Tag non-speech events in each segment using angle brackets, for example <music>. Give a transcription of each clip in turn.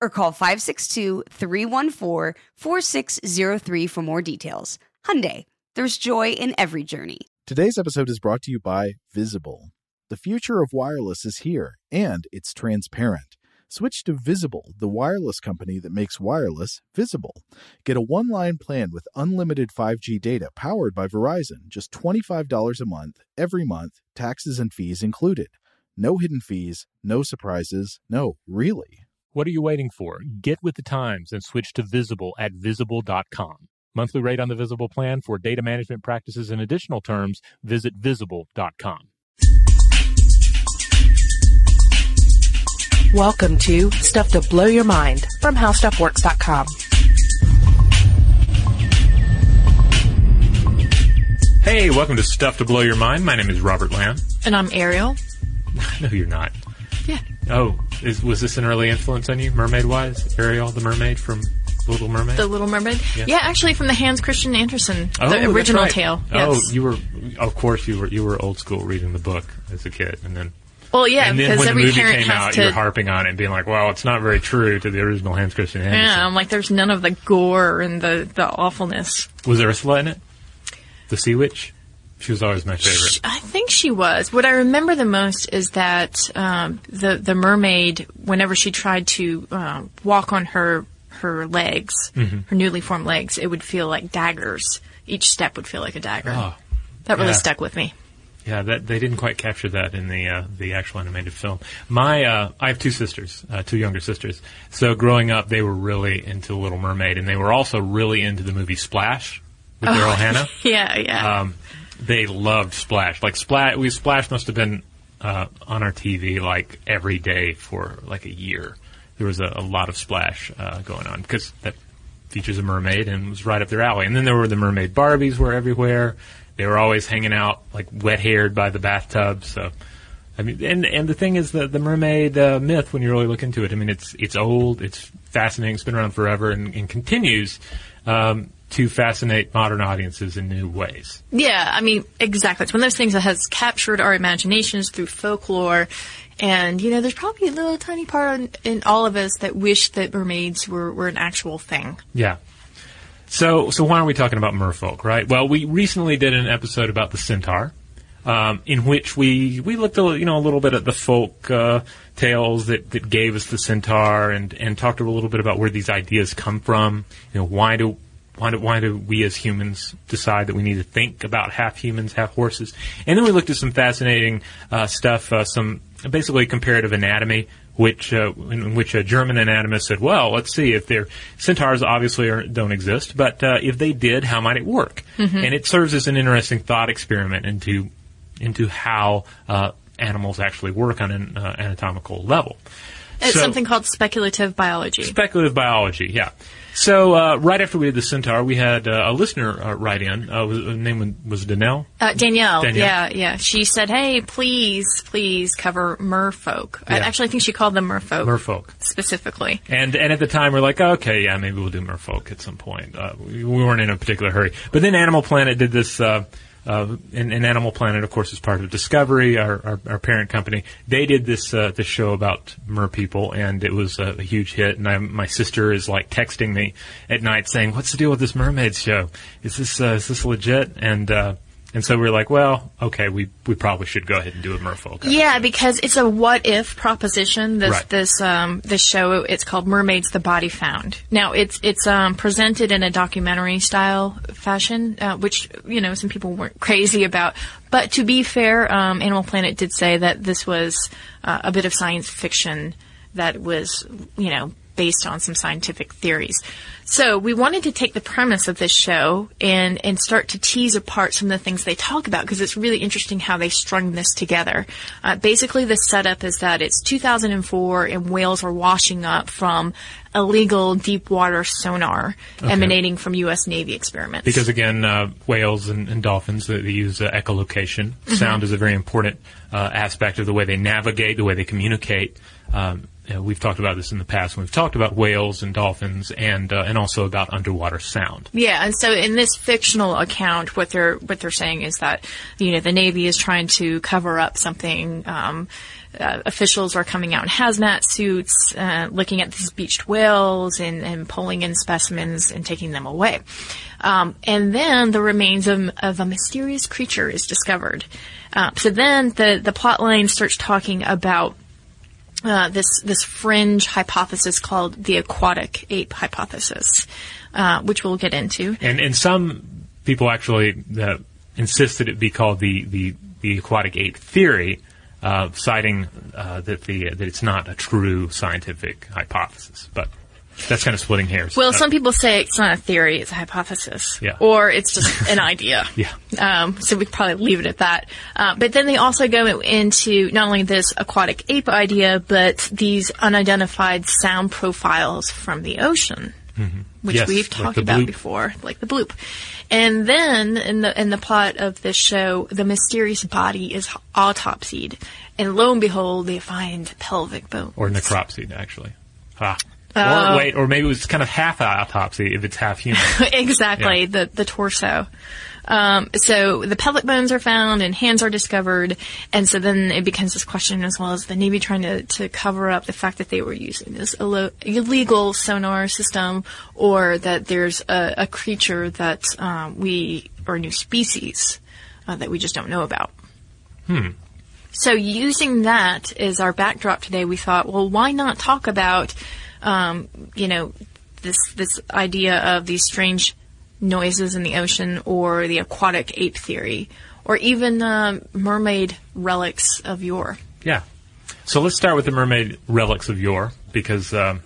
or call 562-314-4603 for more details. Hyundai, there's joy in every journey. Today's episode is brought to you by Visible. The future of wireless is here, and it's transparent. Switch to Visible, the wireless company that makes wireless visible. Get a one line plan with unlimited 5G data powered by Verizon, just $25 a month, every month, taxes and fees included. No hidden fees, no surprises, no, really. What are you waiting for? Get with the times and switch to Visible at visible.com. Monthly rate on the Visible plan for data management practices and additional terms, visit visible.com. Welcome to Stuff to Blow Your Mind from HowStuffWorks.com. Hey, welcome to Stuff to Blow Your Mind. My name is Robert Lamb. And I'm Ariel. <laughs> no, you're not. Yeah. Oh, is, was this an early influence on you, mermaid wise? Ariel, the mermaid from Little Mermaid? The Little Mermaid? Yeah. Yeah, actually from the Hans Christian Andersen, Oh, the original right. tale. Oh, you were, of course, you were you were old school reading the book as a kid, and then well, yeah, and then because when the every movie parent came out, to. you were harping on it and being like, "Well, it's not very true to the original Hans Christian Andersen." yeah, I'm like, there's none of the gore and the, the awfulness. Was Ursula in it? The Sea Witch? She was always my favorite. I think she was. What I remember the most is that um, the the mermaid, whenever she tried to um, walk on her her legs, Mm-hmm. her newly formed legs, it would feel like daggers. Each step would feel like a dagger. Oh, that really yeah. stuck with me. yeah, that they didn't quite capture that in the uh, the actual animated film. My, uh, I have two sisters, uh, two younger sisters. So growing up, they were really into Little Mermaid, and they were also really into the movie Splash with Daryl Hannah. <laughs> Yeah, yeah. Um, they loved Splash. Like Splash, we Splash must have been uh, on our TV like every day for like a year. There was a, a lot of Splash uh, going on because that features a mermaid and was right up their alley. And then there were the mermaid Barbies were everywhere. They were always hanging out like wet haired by the bathtub. So. I mean, and and the thing is the the mermaid uh, myth when you really look into it. I mean, it's it's old, it's fascinating, it's been around forever, and, and continues um, to fascinate modern audiences in new ways. Yeah, I mean, exactly. It's one of those things that has captured our imaginations through folklore. And, you know, there's probably a little tiny part in, in all of us that wish that mermaids were, were an actual thing. Yeah. So, so why are we talking about merfolk, right? Well, we recently did an episode about the centaur, um, in which we we looked, a, you know, a little bit at the folk uh, tales that, that gave us the centaur, and and talked a little bit about where these ideas come from. You know, why do why do, why do we as humans decide that we need to think about half humans, half horses? And then we looked at some fascinating uh, stuff, uh, some basically comparative anatomy, which uh, in which a German anatomist said, "Well, let's see if their centaurs obviously are, don't exist, but uh, if they did, how might it work?" And it serves as an interesting thought experiment into into how uh, animals actually work on an uh, anatomical level. It's So- something called speculative biology. Speculative biology, yeah. So uh, right after we did the Centaur, we had uh, a listener uh, write in. Uh, was, her name was Danelle. Uh, Danielle, Danielle. yeah, yeah. She said, "Hey, please, please cover merfolk." Actually I Yeah. actually think she called them merfolk, Merfolk. specifically. And and at the time we're like, okay, yeah, maybe we'll do Merfolk at some point. Uh, we, we weren't in a particular hurry. But then Animal Planet did this. Uh, and, and Animal Planet, of course, is part of Discovery, our, our, our parent company. They did this uh, this show about mer people, and it was a, a huge hit. And I, my sister is like texting me at night saying, "What's the deal with this mermaid show? Is this uh, is this legit?" And uh, and so we are like, "Well, okay, we we probably should go ahead and do a Merfolk." Yeah, episode." because it's a what if proposition. This Right. this um this show it's called Mermaids: The Body Found. Now it's it's um presented in a documentary style fashion, uh, which you know some people weren't crazy about. But to be fair, um, Animal Planet did say that this was uh, a bit of science fiction that was you know based on some scientific theories. So we wanted to take the premise of this show and, and start to tease apart some of the things they talk about because it's really interesting how they strung this together. Uh, basically, the setup is that it's 2004 and whales are washing up from illegal deep water sonar emanating from U.S. Navy experiments. Because again, uh, whales and, and dolphins they, they use uh, echolocation. Mm-hmm. Sound is a very important uh, aspect of the way they navigate, the way they communicate. Um, know, we've talked about this in the past. We've talked about whales and dolphins, and uh, and also about underwater sound. Yeah, and so in this fictional account, what they're what they're saying is that you know the Navy is trying to cover up something. Um, uh, officials are coming out in hazmat suits, uh, looking at these beached whales and, and pulling in specimens and taking them away. Um, and then the remains of, of a mysterious creature is discovered. Uh, so then the the plot line starts talking about uh, this this fringe hypothesis called the aquatic ape hypothesis, uh, which we'll get into. And and some people actually uh, insist that it be called the the, the aquatic ape theory, uh, citing uh, that the that it's not a true scientific hypothesis. But that's kind of splitting hairs. Well, Uh, some people say it's not a theory; it's a hypothesis, Yeah. or it's just <laughs> an idea. Yeah. Um, so we could probably leave it at that. Uh, but then they also go into not only this aquatic ape idea, but these unidentified sound profiles from the ocean, which Mm-hmm. Yes, we've talked the about bloop. before, like the bloop. And then in the in the plot of this show, the mysterious body is autopsied, and lo and behold, they find pelvic bones. or necropsied, actually. Ah. Or wait, or maybe it was kind of half autopsy if it's half human. <laughs> exactly Yeah. the the torso. Um, so the pelvic bones are found and hands are discovered, and so then it becomes this question as well as the Navy trying to, to cover up the fact that they were using this illo- illegal sonar system, or that there's a, a creature that um, we or a new species uh, that we just don't know about. So using that as our backdrop today, we thought, well, why not talk about, um, you know, this this idea of these strange noises in the ocean, or the aquatic ape theory, or even um, mermaid relics of yore. yeah. So let's start with the mermaid relics of yore because um,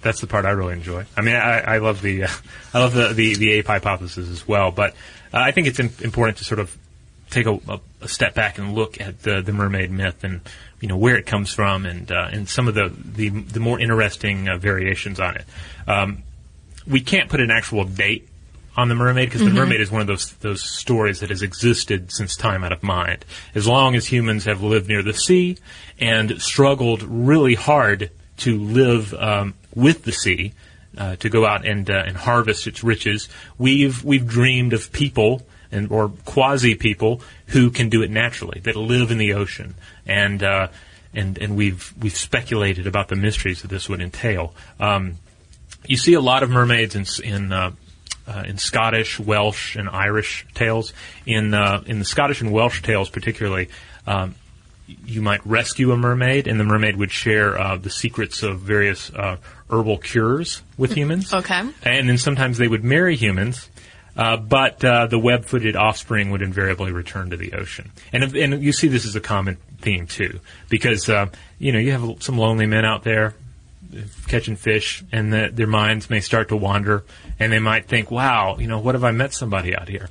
that's the part I really enjoy. I mean, I, I love the uh, <laughs> I love the, the the ape hypothesis as well, but uh, I think it's im- important to sort of take a, a step back and look at the the mermaid myth and you know where it comes from and uh, and some of the the, the more interesting uh, variations on it. Um, we can't put an actual date on the mermaid because the mermaid is one of those those stories that has existed since time out of mind. As long as humans have lived near the sea and struggled really hard to live um, with the sea, uh, to go out and uh, and harvest its riches, we've we've dreamed of people and or quasi people who can do it naturally that live in the ocean and. Uh, and, and we've we've speculated about the mysteries that this would entail. Um, you see a lot of mermaids in in uh, uh, in Scottish, Welsh, and Irish tales. In uh, in the Scottish and Welsh tales, particularly, um, you might rescue a mermaid, and the mermaid would share uh, the secrets of various uh, herbal cures with <laughs> humans. Okay. And then sometimes they would marry humans. Uh, but uh, the web-footed offspring would invariably return to the ocean, and if- and you see this as a common theme too, because uh, you know you have some lonely men out there catching fish, and the, their minds may start to wander, and they might think, "Wow, you know, what have I met somebody out here?"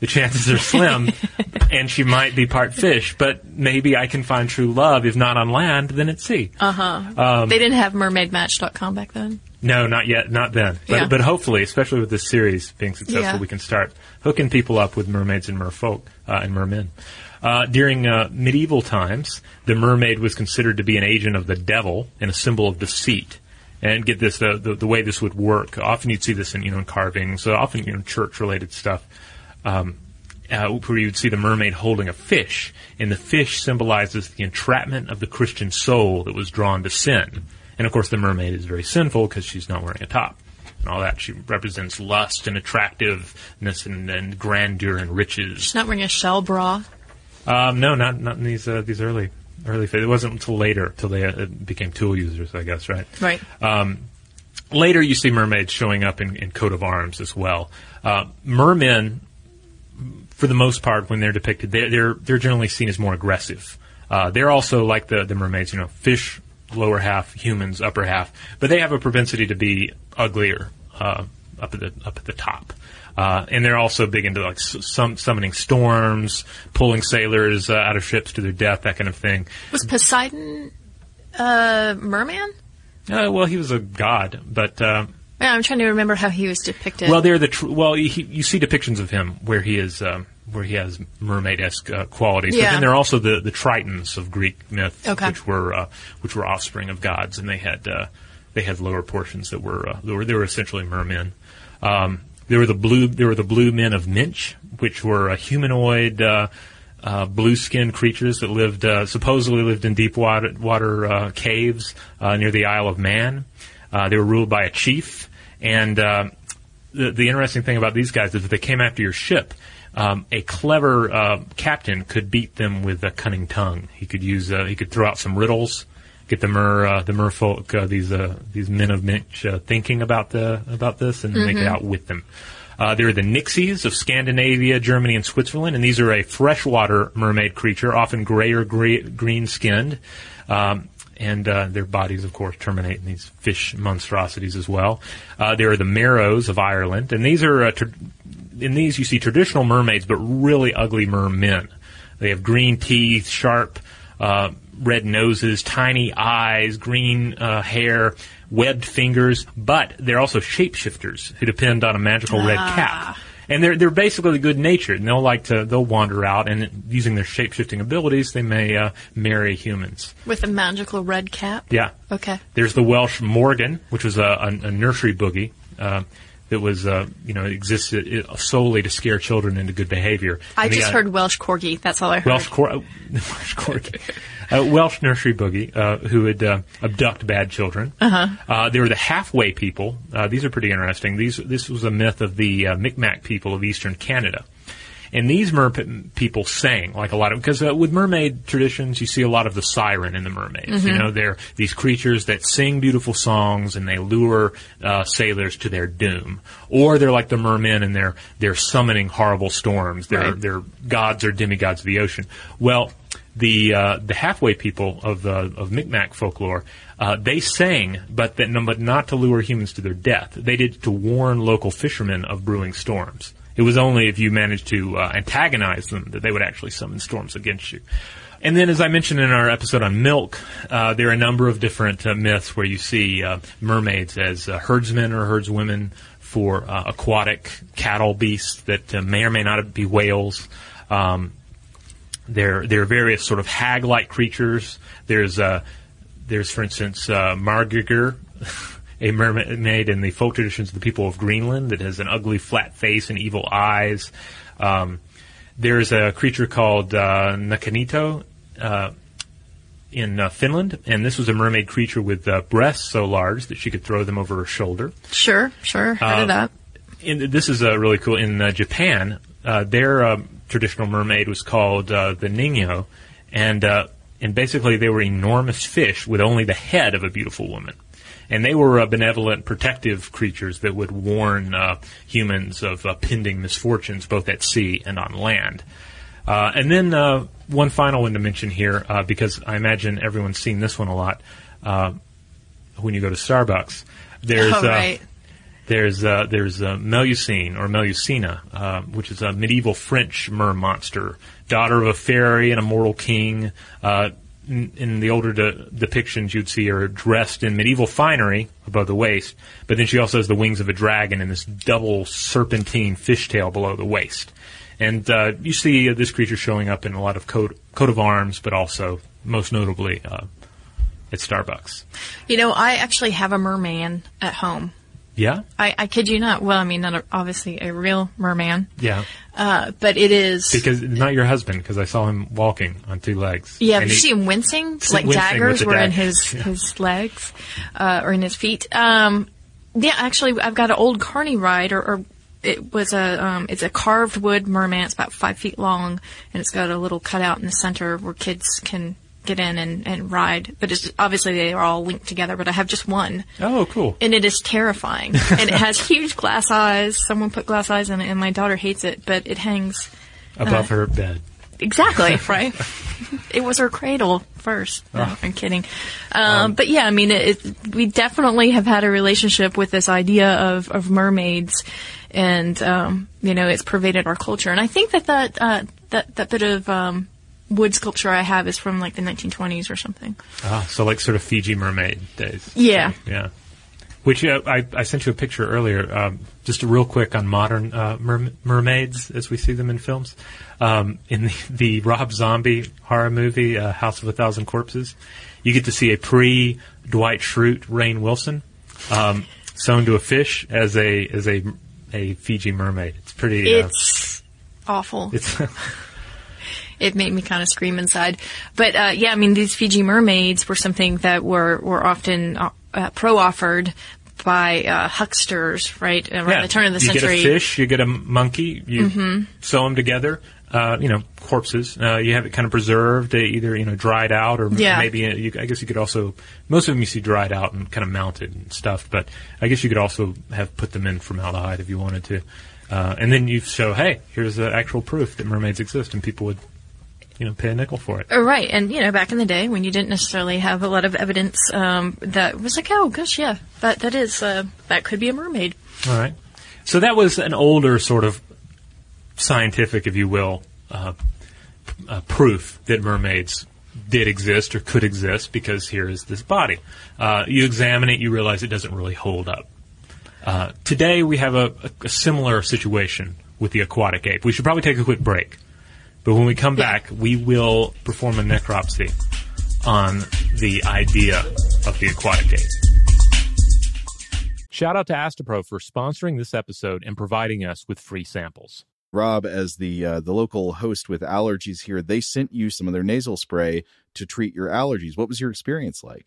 the chances are slim, <laughs> and she might be part fish. But maybe I can find true love, if not on land, then at sea. Uh huh. they didn't have mermaidmatch.com back then. No, not yet, not then. But, Yeah. but hopefully, especially with this series being successful, Yeah. we can start hooking people up with mermaids and merfolk uh, and mermen. Uh, during uh, medieval times, the mermaid was considered to be an agent of the devil and a symbol of deceit. And get this, uh, the, the way this would work. Often you'd see this in, you know, in carvings, so often, you know, church-related stuff. Um, uh, where you would see the mermaid holding a fish, and the fish symbolizes the entrapment of the Christian soul that was drawn to sin. And of course, the mermaid is very sinful because she's not wearing a top and all that. She represents lust and attractiveness and, and grandeur and riches. She's not wearing a shell bra. Um, no, not not in these uh, these early early. It wasn't until later till they uh, became tool users, I guess, right? Right. Later, you see mermaids showing up in, in coat of arms as well. Uh, mermen, for the most part, when they're depicted, they're they're, they're generally seen as more aggressive. Uh, they're also like the the mermaids, you know, fish lower half, humans upper half, but they have a propensity to be uglier uh, up at the up at the top. Uh, and they're also big into like s- some summoning storms, pulling sailors uh, out of ships to their death, that kind of thing. Was Poseidon a merman? Uh, well, he was a god, but uh, Yeah, I'm trying to remember how he was depicted. Well, they're the tr- well. He, you see depictions of him where he is um, where he has mermaid-esque uh, qualities. But then there are also the, the Tritons of Greek myth, Okay. which were uh, which were offspring of gods, and they had uh, they had lower portions that were uh, they were they were essentially mermen. Um, there were the blue there were the blue men of Minch, which were uh, humanoid. Uh, uh, blue-skinned creatures that lived uh, supposedly lived in deep water, water uh, caves uh, near the Isle of Man. Uh, they were ruled by a chief, and uh, the, the interesting thing about these guys is that they came after your ship, um, a clever uh, captain could beat them with a cunning tongue. He could use uh, he could throw out some riddles, get the mer uh, the merfolk uh, these uh, these men of Minch uh, thinking about the about this and make it out with them. Uh, there are the Nixies of Scandinavia, Germany, and Switzerland, and these are a freshwater mermaid creature, often gray or gray, green skinned. Um, and uh, their bodies, of course, terminate in these fish monstrosities as well. Uh, there are the Merrows of Ireland, and these are uh, in these you see traditional mermaids, but really ugly mermen. They have green teeth, sharp uh, red noses, tiny eyes, green uh, hair, webbed fingers, but they're also shapeshifters who depend on a magical red cap. And they're they're basically good natured, and they'll like to they'll wander out, and using their shape shifting abilities, they may uh, marry humans. with a magical red cap. Yeah. Okay. There's the Welsh Morgan, which was a, a, a nursery boogie uh, that was, uh, you know, existed uh, solely to scare children into good behavior. I And the, just uh, heard Welsh corgi. That's all I heard. Welsh, cor- uh, <laughs> Welsh corgi. Uh, Welsh nursery boogie uh, who would uh, abduct bad children. Uh-huh. They were the halfway people. Uh, these are pretty interesting. These this was a myth of the uh, Micmac people of eastern Canada. And these mer people sang like a lot of because uh, with mermaid traditions you see a lot of the siren in the mermaids. You know they're these creatures that sing beautiful songs and they lure uh, sailors to their doom, or they're like the mermen and they're they're summoning horrible storms. They're Right. they're gods or demigods of the ocean. Well, the uh, the halfway people of the of Micmac folklore, uh, they sang, but that but not to lure humans to their death. They did to warn local fishermen of brewing storms. It was only if you managed to uh, antagonize them that they would actually summon storms against you. And then, as I mentioned in our episode on milk, uh, there are a number of different uh, myths where you see uh, mermaids as uh, herdsmen or herdswomen for uh, aquatic cattle beasts that may or may not be whales. Um, there, there are various sort of hag-like creatures. There's, there's for instance, uh, Margygr, <laughs> a mermaid in the folk traditions of the people of Greenland that has an ugly flat face and evil eyes. Um, there's a creature called uh, Näkinneito uh, in uh, Finland, and this was a mermaid creature with uh, breasts so large that she could throw them over her shoulder Sure, sure. Heard Uh, of that. in, this is uh, really cool. In uh, Japan, uh, their um, traditional mermaid was called uh, the Ningyo, and uh, and basically they were enormous fish with only the head of a beautiful woman. And they were uh, benevolent, protective creatures that would warn uh, humans of uh, pending misfortunes, both at sea and on land. Uh, and then uh, one final one to mention here, uh, because I imagine everyone's seen this one a lot uh, when you go to Starbucks. There's oh, uh, right. There's uh, there's uh, Melusine or Melusina, uh, which is a medieval French mer monster, daughter of a fairy and a mortal king. Uh, in, the older de- depictions, you'd see her dressed in medieval finery above the waist, but then she also has the wings of a dragon and this double serpentine fishtail below the waist. And uh, you see uh, this creature showing up in a lot of coat, coat of arms, but also most notably uh, at Starbucks. You know, I actually have a merman at home. Yeah, I, I kid you not. Well, I mean, not a, obviously a real merman, yeah. uh, but it is. Because not your husband, because I saw him walking on two legs. Yeah, but you see him wincing, <laughs> like wincing daggers were in his <laughs> Yeah. his legs, uh, or in his feet. Um, yeah, actually, I've got an old carney ride, or, or it was a um, it's a carved wood merman. It's about five feet long, and it's got a little cutout in the center where kids can get in and, and ride. But it's obviously they are all linked together. But I have just one. Oh, cool. And it is terrifying. <laughs> and it has huge glass eyes. Someone put glass eyes in it, and my daughter hates it. But it hangs Above her bed. Exactly, <laughs> right? it was her cradle first. No, Oh. I'm kidding. Um, but yeah, I mean, it, it, we definitely have had a relationship with this idea of, of mermaids, and um, you know, it's pervaded our culture. And I think that that uh, that that bit of um, wood sculpture I have is from like the 1920s or something. Ah, so like sort of Fiji mermaid days. Yeah. Yeah. Which uh, I, I sent you a picture earlier, um, just real quick on modern uh, mer- mermaids as we see them in films. Um, in the, the Rob Zombie horror movie, uh, House of a Thousand Corpses, you get to see a pre Dwight Schrute Rainn Wilson um, sewn to a fish as a as a a Fiji mermaid. It's pretty. Uh, It's awful. it's <laughs> it made me kind of scream inside. But uh, yeah, I mean, these Fiji mermaids were something that were were often uh, uh, pro offered by uh, hucksters, right around yeah. the turn of the you century. Mm-hmm. get a fish, you get a monkey, you sew them together. Uh, you know, corpses. Uh, you have it kind of preserved, uh, either you know dried out, or Yeah. maybe uh, you, I guess you could also. Most of them you see dried out and kind of mounted and stuffed, but I guess you could also have put them in formaldehyde if you wanted to. Uh, and then you show, hey, here's the actual proof that mermaids exist, and people would, you know, pay a nickel for it. Uh, Right, and you know, back in the day when you didn't necessarily have a lot of evidence, um, that was like, oh gosh, yeah, that that is uh, that could be a mermaid. All right. So that was an older sort of scientific, if you will, uh, uh, proof that mermaids did exist or could exist because here is this body. Uh, you examine it, you realize it doesn't really hold up. Uh, today we have a, a similar situation with the aquatic ape. We should probably take a quick break. But when we come back, we will perform a necropsy on the idea of the aquatic ape. Shout out to Astepro for sponsoring this episode and providing us with free samples. Rob, as the uh, the local host with allergies here, they sent you some of their nasal spray to treat your allergies. What was your experience like?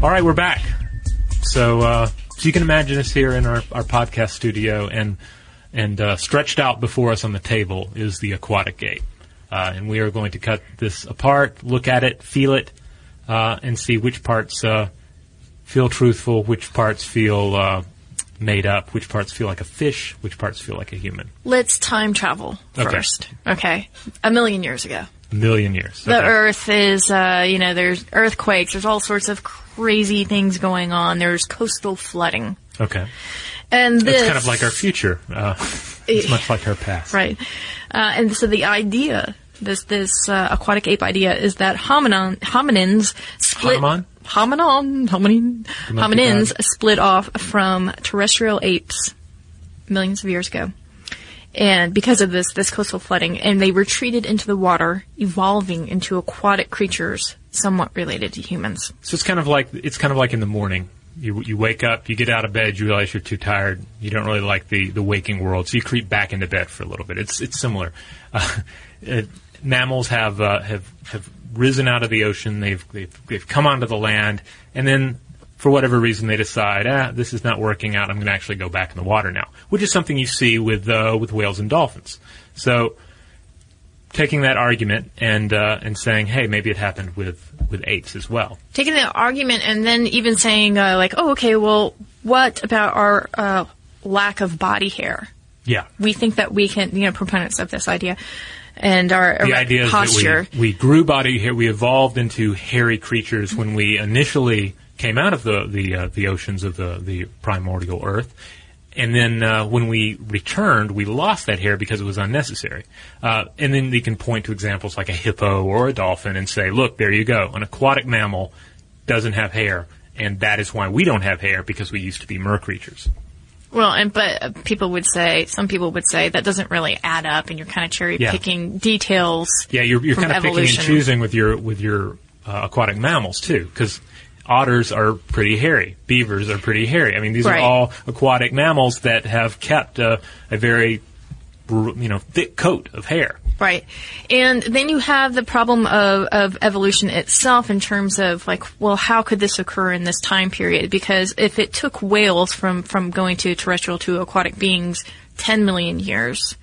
All right, we're back. So, uh, so you can imagine us here in our, our podcast studio, and and uh, stretched out before us on the table is the aquatic ape, uh, and we are going to cut this apart, look at it, feel it, uh, and see which parts uh, feel truthful, which parts feel uh, made up, which parts feel like a fish, which parts feel like a human. Let's time travel Okay. first. Okay. A million years ago. Million years. The Okay. Earth is, uh, you know, there's earthquakes, there's all sorts of crazy things going on. There's coastal flooding. Okay. And this. It's kind of like our future. Uh, <laughs> it's much like our past. Right. Uh, and so the idea, this this uh, aquatic ape idea, is that hominin, hominins split. Hominin? Hominin, hominin, hominins split off from terrestrial apes millions of years ago. And because of this, this coastal flooding, and they retreated into the water, evolving into aquatic creatures somewhat related to humans. So it's kind of like it's kind of like in the morning. You you wake up, you get out of bed, you realize you're too tired. You don't really like the, the waking world, so you creep back into bed for a little bit. It's it's similar. Uh, <laughs> uh, mammals have uh, have have risen out of the ocean. They've they've they've come onto the land, and then for whatever reason they decide, ah, this is not working out. I'm going to actually go back in the water now, which is something you see with uh, with whales and dolphins. So taking that argument and uh, and saying, hey, maybe it happened with with apes as well. taking the argument and then even saying uh, like, oh, okay, well, what about our uh, lack of body hair? Yeah. We think that we can, you know, proponents of this idea and our the idea is posture. that we, we grew body hair. We evolved into hairy creatures when we initially came out of the the, uh, the oceans of the the primordial Earth, and then uh, when we returned, we lost that hair because it was unnecessary. Uh, and then you can point to examples like a hippo or a dolphin and say, "Look, there you go. An aquatic mammal doesn't have hair." And that is why we don't have hair because we used to be mer creatures. well, and but uh, people would say, some people would say that doesn't really add up, and you're kind of cherry Yeah. picking details. Yeah, you're, you're kind of picking and choosing with your with your uh, aquatic mammals too, because otters are pretty hairy, beavers are pretty hairy. I mean, these Right. are all aquatic mammals that have kept uh, a very you know thick coat of hair. Right. And then you have the problem of, of evolution itself in terms of like, well, how could this occur in this time period? Because if it took whales from, from going to terrestrial to aquatic beings 10 million years,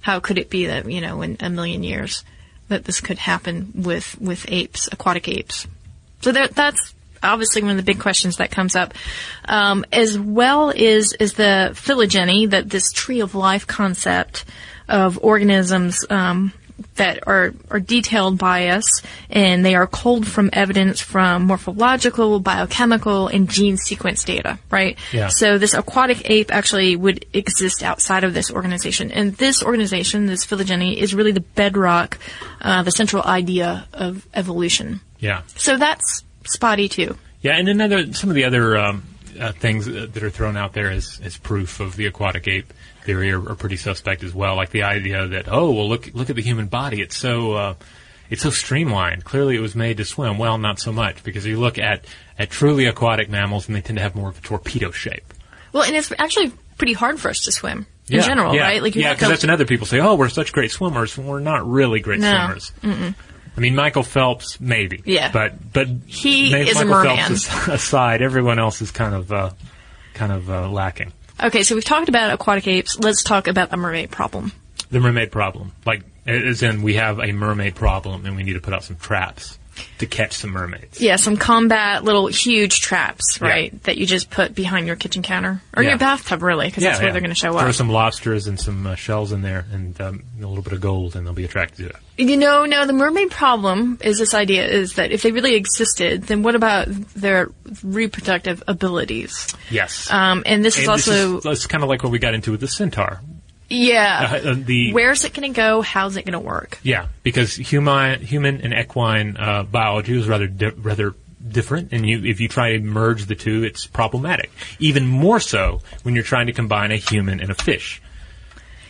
how could it be that, you know, in a million years that this could happen with, with apes, aquatic apes? So that, that's obviously one of the big questions that comes up. Um, as well is is the phylogeny, that this tree of life concept of organisms um, that are are detailed by us, and they are culled from evidence from morphological, biochemical, and gene sequence data. Right. Yeah. So this aquatic ape actually would exist outside of this organization, and this organization, this phylogeny, is really the bedrock, uh, the central idea of evolution. Yeah. So that's spotty too. Yeah, and another some of the other um, uh, things that are thrown out there as, as proof of the aquatic ape theory are, are pretty suspect as well. Like the idea that oh well look look at the human body it's so uh, it's so streamlined. Clearly it was made to swim. Well, not so much because you look at at truly aquatic mammals and they tend to have more of a torpedo shape. Well, and it's actually pretty hard for us to swim in Yeah, general, yeah. right? Like yeah, because that's another people say, oh, we're such great swimmers. We're not really great No. swimmers. I mean, Michael Phelps, maybe. Yeah. But but He Ma- is a Michael merman. Phelps as- <laughs> aside, everyone else is kind of uh, kind of uh, lacking. Okay, so we've talked about aquatic apes. Let's talk about the mermaid problem. The mermaid problem, like as in we have a mermaid problem and we need to put out some traps to catch some mermaids. Yeah, some combat little huge traps, Yeah. right? That you just put behind your kitchen counter or Yeah. your bathtub, really, because that's where yeah. they're going to show Throw up. Throw some lobsters and some uh, shells in there, and um, a little bit of gold, and they'll be attracted to it. You know, now the mermaid problem is this idea is that if they really existed, then what about their reproductive abilities? Yes. Um, and this is And also, this is, kind of like what we got into with the centaur. Yeah, Uh, uh, the where's it going to go? How's it going to work? Yeah, because human, human and equine uh, biology is rather di- rather different, and you if you try to merge the two, it's problematic. Even more so when you're trying to combine a human and a fish.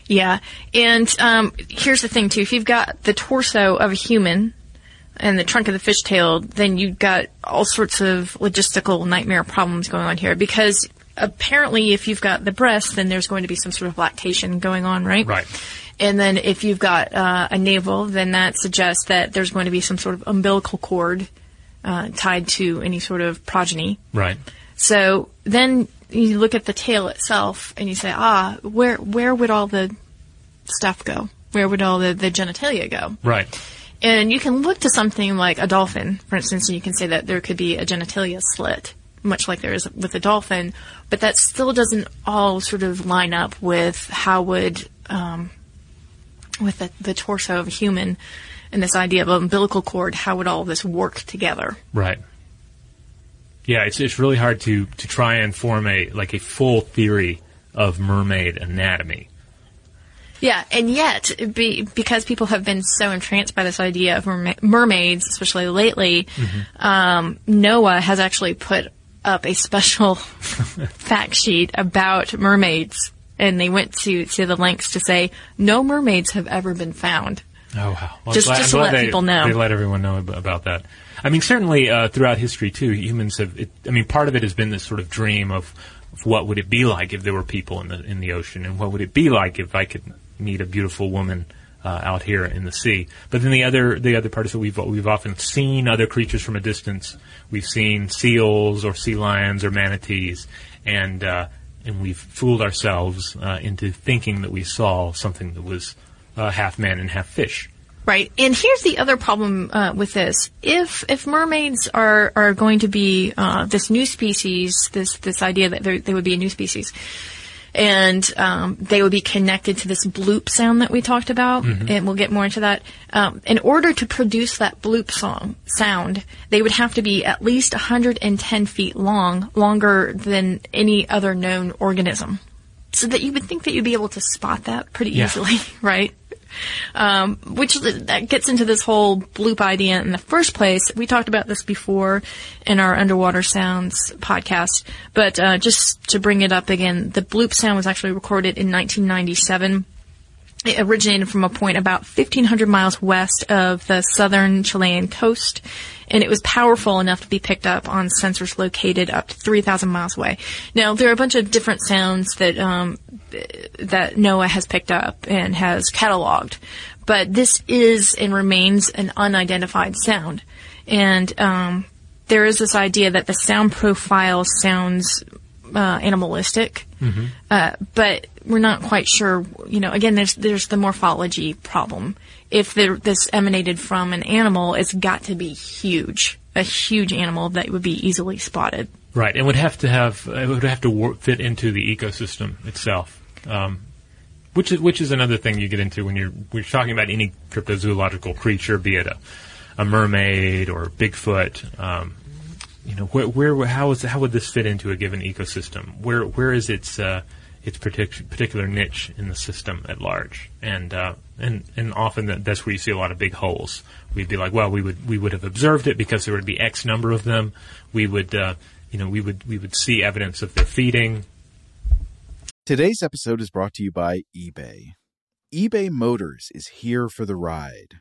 Yeah, and um, here's the thing too: if you've got the torso of a human and the trunk of the fishtail, then you've got all sorts of logistical nightmare problems going on here. Because apparently, if you've got the breast, then there's going to be some sort of lactation going on, right? Right. And then if you've got uh, a navel, then that suggests that there's going to be some sort of umbilical cord uh, tied to any sort of progeny. Right. So then you look at the tail itself and you say, ah, where where would all the stuff go? Where would all the, the genitalia go? Right. And you can look to something like a dolphin, for instance, and you can say that there could be a genitalia slit, much like there is with a dolphin, but that still doesn't all sort of line up with how would, um, with the, the torso of a human and this idea of an umbilical cord, how would all this work together? Right. Yeah, it's it's really hard to to try and form a like a full theory of mermaid anatomy. Yeah, and yet, be, because people have been so entranced by this idea of merma- mermaids, especially lately, um, NOAA has actually put up a special <laughs> fact sheet about mermaids, and they went to, to the lengths to say no mermaids have ever been found. Oh wow! Well, Just- glad, just to let they, people know. They let everyone know about that. I mean, certainly uh, throughout history too, humans have. It, I mean, part of it has been this sort of dream of, of what would it be like if there were people in the in the ocean, and what would it be like if I could meet a beautiful woman uh, out here in the sea. But then the other the other part is that we've we've often seen other creatures from a distance. We've seen seals or sea lions or manatees, and uh, and we've fooled ourselves uh, into thinking that we saw something that was uh, half man and half fish. Right, and here's the other problem uh, with this: if if mermaids are are going to be uh, this new species, this this idea that they would be a new species, and um, they would be connected to this bloop sound that we talked about, and we'll get more into that. Um, in order to produce that bloop song sound, they would have to be at least 110 feet long, longer than any other known organism. So that you would think that you'd be able to spot that pretty Yeah. easily, <laughs> right? Um, which that gets into this whole bloop idea in the first place. We talked about this before in our underwater sounds podcast, but uh, just to bring it up again, the bloop sound was actually recorded in 1997. It originated from a point about 1,500 miles west of the southern Chilean coast, and it was powerful enough to be picked up on sensors located up to 3,000 miles away. Now, there are a bunch of different sounds that um, that NOAA has picked up and has cataloged, but this is and remains an unidentified sound, and um, there is this idea that the sound profile sounds uh, animalistic, uh, but we're not quite sure. You know, again, there's there's the morphology problem. If there, this emanated from an animal, it's got to be huge. a huge animal that would be easily spotted. Right, and would have to have it would have to fit into the ecosystem itself, um, which is which is another thing you get into when you're you're talking about any cryptozoological creature, be it a, a mermaid or Bigfoot. Um, you know, where, where how is how would this fit into a given ecosystem? Where where is its uh, its partic- particular niche in the system at large? And uh, and and often that, that's where you see a lot of big holes. We'd be like, well, we would we would have observed it because there would be X number of them. We would uh, you know, we would we would see evidence of their feeding. Today's episode is brought to you by eBay. eBay Motors is here for the ride.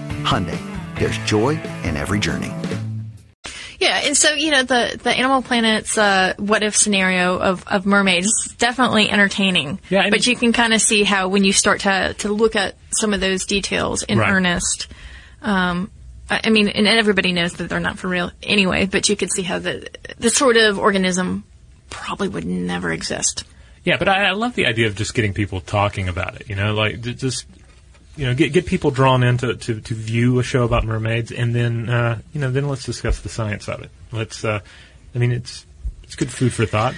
Hyundai, there's joy in every journey. Yeah, and so you know the the Animal Planet's uh, what if scenario of, of mermaids is definitely entertaining. Yeah, but you can kind of see how when you start to to look at some of those details in Right. earnest. Um, I I mean, and everybody knows that they're not for real anyway. But you could see how the the sort of organism probably would never exist. Yeah, but I, I love the idea of just getting people talking about it. You know, like just you know get get people drawn in to, to, to view a show about mermaids, and then uh, you know then let's discuss the science of it. Let's. Uh, I mean, it's it's good food for thought.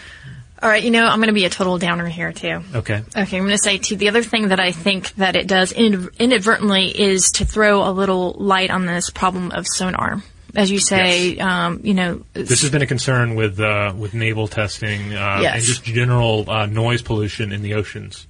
All right, you know, I'm going to be a total downer here too. Okay. Okay, I'm going to say too. The other thing that I think that it does inadvertently is to throw a little light on this problem of sonar. As you say, Yes. um, you know, This has been a concern with uh, with naval testing uh, Yes. and just general uh, noise pollution in the oceans.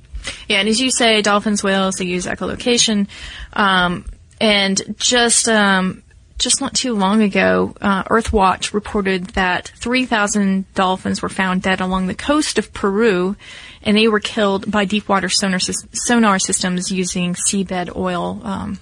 Yeah, and as you say, dolphins, whales, they use echolocation. Um, and just um, just not too long ago, uh, Earthwatch reported that 3,000 dolphins were found dead along the coast of Peru, and they were killed by deep water sonar, sonar systems using seabed oil. Um,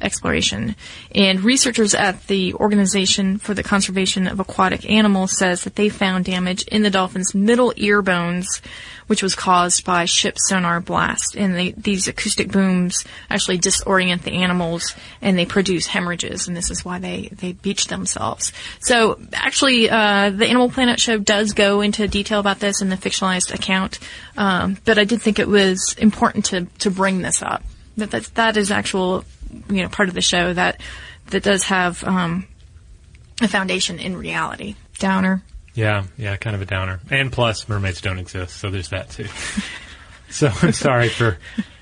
exploration. And researchers at the Organization for the Conservation of Aquatic Animals says that they found damage in the dolphin's middle ear bones, which was caused by ship sonar blast. And they, these acoustic booms actually disorient the animals and they produce hemorrhages. And this is why they, they beach themselves. So actually, uh, the Animal Planet show does go into detail about this in the fictionalized account. Um, but I did think it was important to, to bring this up. That, that, that is actual you know part of the show that that does have um, a foundation in reality. Downer. Yeah, yeah, kind of a downer. And plus, mermaids don't exist, so there's that too. <laughs> so I'm sorry for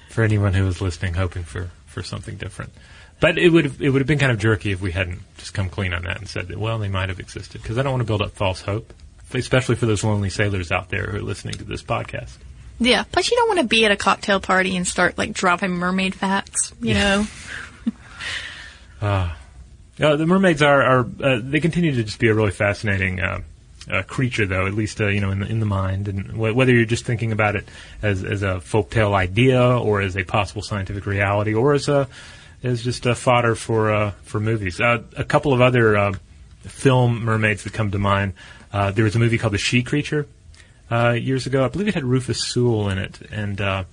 for anyone who was listening, hoping for for something different. But it would have, it would have been kind of jerky if we hadn't just come clean on that and said that well they might have existed because I don't want to build up false hope, especially for those lonely sailors out there who are listening to this podcast. Yeah, but you don't want to be at a cocktail party and start like dropping mermaid facts. You know. <laughs> Uh, the mermaids are, are uh, they continue to just be a really fascinating uh, uh, creature, though. At least uh, you know in the, in the mind, and wh- whether you're just thinking about it as as a folktale idea, or as a possible scientific reality, or as a as just a fodder for uh, for movies. A couple of other film mermaids that come to mind. There was a movie called The She Creature years ago. I believe it had Rufus Sewell in it, and and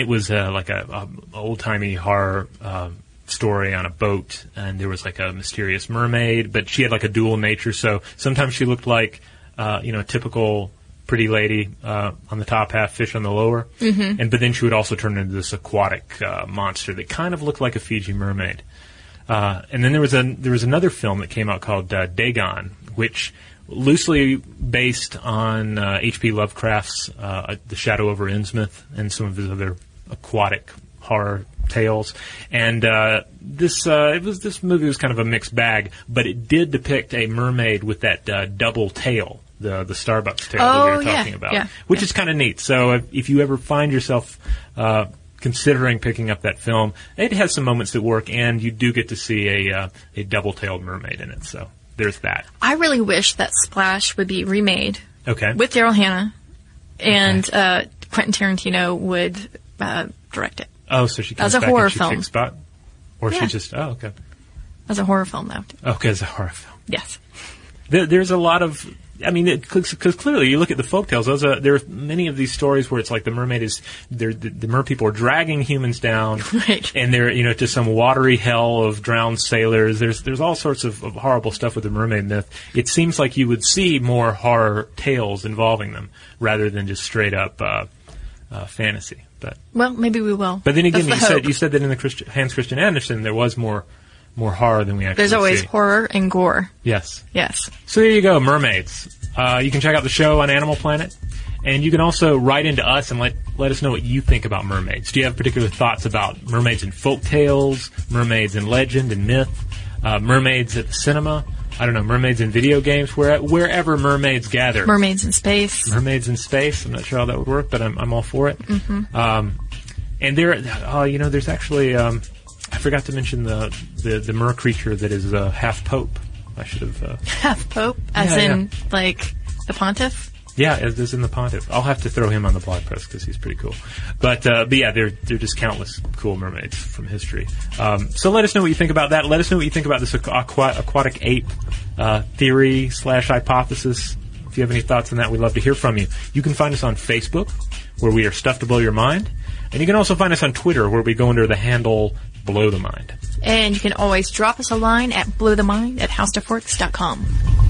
it was like a, a old timey horror story on a boat, and there was like a mysterious mermaid, but she had like a dual nature. So sometimes she looked like uh, you know a typical pretty lady uh, on the top half, fish on the lower, mm-hmm. and but then she would also turn into this aquatic uh, monster that kind of looked like a Fiji mermaid. Uh, and then there was a there was another film that came out called uh, Dagon, which loosely based on uh, H.P. Lovecraft's uh, The Shadow over Innsmouth and some of his other aquatic horror tales. And uh, this uh, it was this movie was kind of a mixed bag, but it did depict a mermaid with that uh, double tail. The, the Starbucks tail that we Oh, were yeah, talking about, yeah, which is kind of neat. So if, if you ever find yourself uh, considering picking up that film, it has some moments that work, and you do get to see a uh, a double-tailed mermaid in it. So there's that. I really wish that Splash would be remade Okay. with Daryl Hannah, and uh, Quentin Tarantino would uh, direct it oh, so she comes As a back horror and she film. kicks butt, or Yeah. she just oh okay as a horror film, though. okay as a horror film. Yes. There, there's a lot of. I mean, because clearly you look at the folktales. Those are, there are many of these stories where it's like the mermaid is, they're, the, the mer people are dragging humans down, <laughs> Right. and they're you know to some watery hell of drowned sailors. There's there's all sorts of, of horrible stuff with the mermaid myth. It seems like you would see more horror tales involving them rather than just straight up uh, uh, fantasy. But Well, maybe we will. but then again, That's you the said hope. you said that in the Christi- Hans Christian Andersen there was more more horror than we actually There's always see. horror and gore. Yes. Yes. So there you go, mermaids. Uh, you can check out the show on Animal Planet, and you can also write into us and let let us know what you think about mermaids. Do you have particular thoughts about mermaids in folk tales, mermaids in legend and myth, uh, mermaids at the cinema? I don't know, mermaids in video games, where, wherever mermaids gather. Mermaids in space. mermaids in space. I'm not sure how that would work, but I'm, I'm all for it. Um, and there, uh, you know, there's actually um, I forgot to mention the the, the mer creature that is uh, half pope. I should have. Uh, <laughs> Half Pope, as Yeah, in, like, the pontiff. Yeah, as is in the pontiff. I'll have to throw him on the blog post because he's pretty cool. But uh, but yeah, they're they're just countless cool mermaids from history. Um, so let us know what you think about that. Let us know what you think about this aqua- aquatic ape uh, theory slash hypothesis. If you have any thoughts on that, we'd love to hear from you. You can find us on Facebook, where we are stuff to blow your mind, and you can also find us on Twitter, where we go under the handle Blow the Mind. And you can always drop us a line at blowthemind at howstuffworks.com.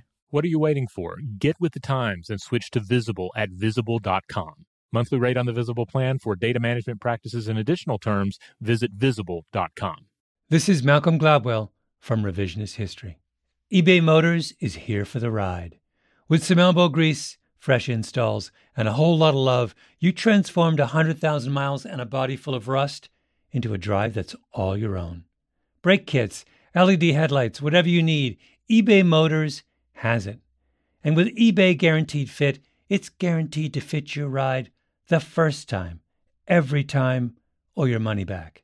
What are you waiting for? Get with the times and switch to Visible at visible.com. Monthly rate on the Visible plan for data management practices and additional terms, visit visible.com. This is Malcolm Gladwell from Revisionist History. eBay Motors is here for the ride. With some elbow grease, fresh installs, and a whole lot of love, you transformed 100,000 miles and a body full of rust into a drive that's all your own. Brake kits, LED headlights, whatever you need, eBay Motors has it. And with eBay Guaranteed Fit, it's guaranteed to fit your ride the first time, every time, or your money back.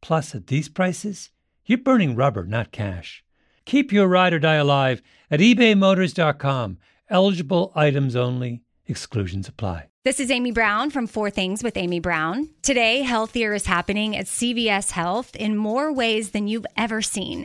Plus, at these prices, you're burning rubber, not cash. Keep your ride or die alive at ebaymotors.com. Eligible items only, exclusions apply. This is Amy Brown from Four Things with Amy Brown. Today, Healthier is happening at CVS Health in more ways than you've ever seen.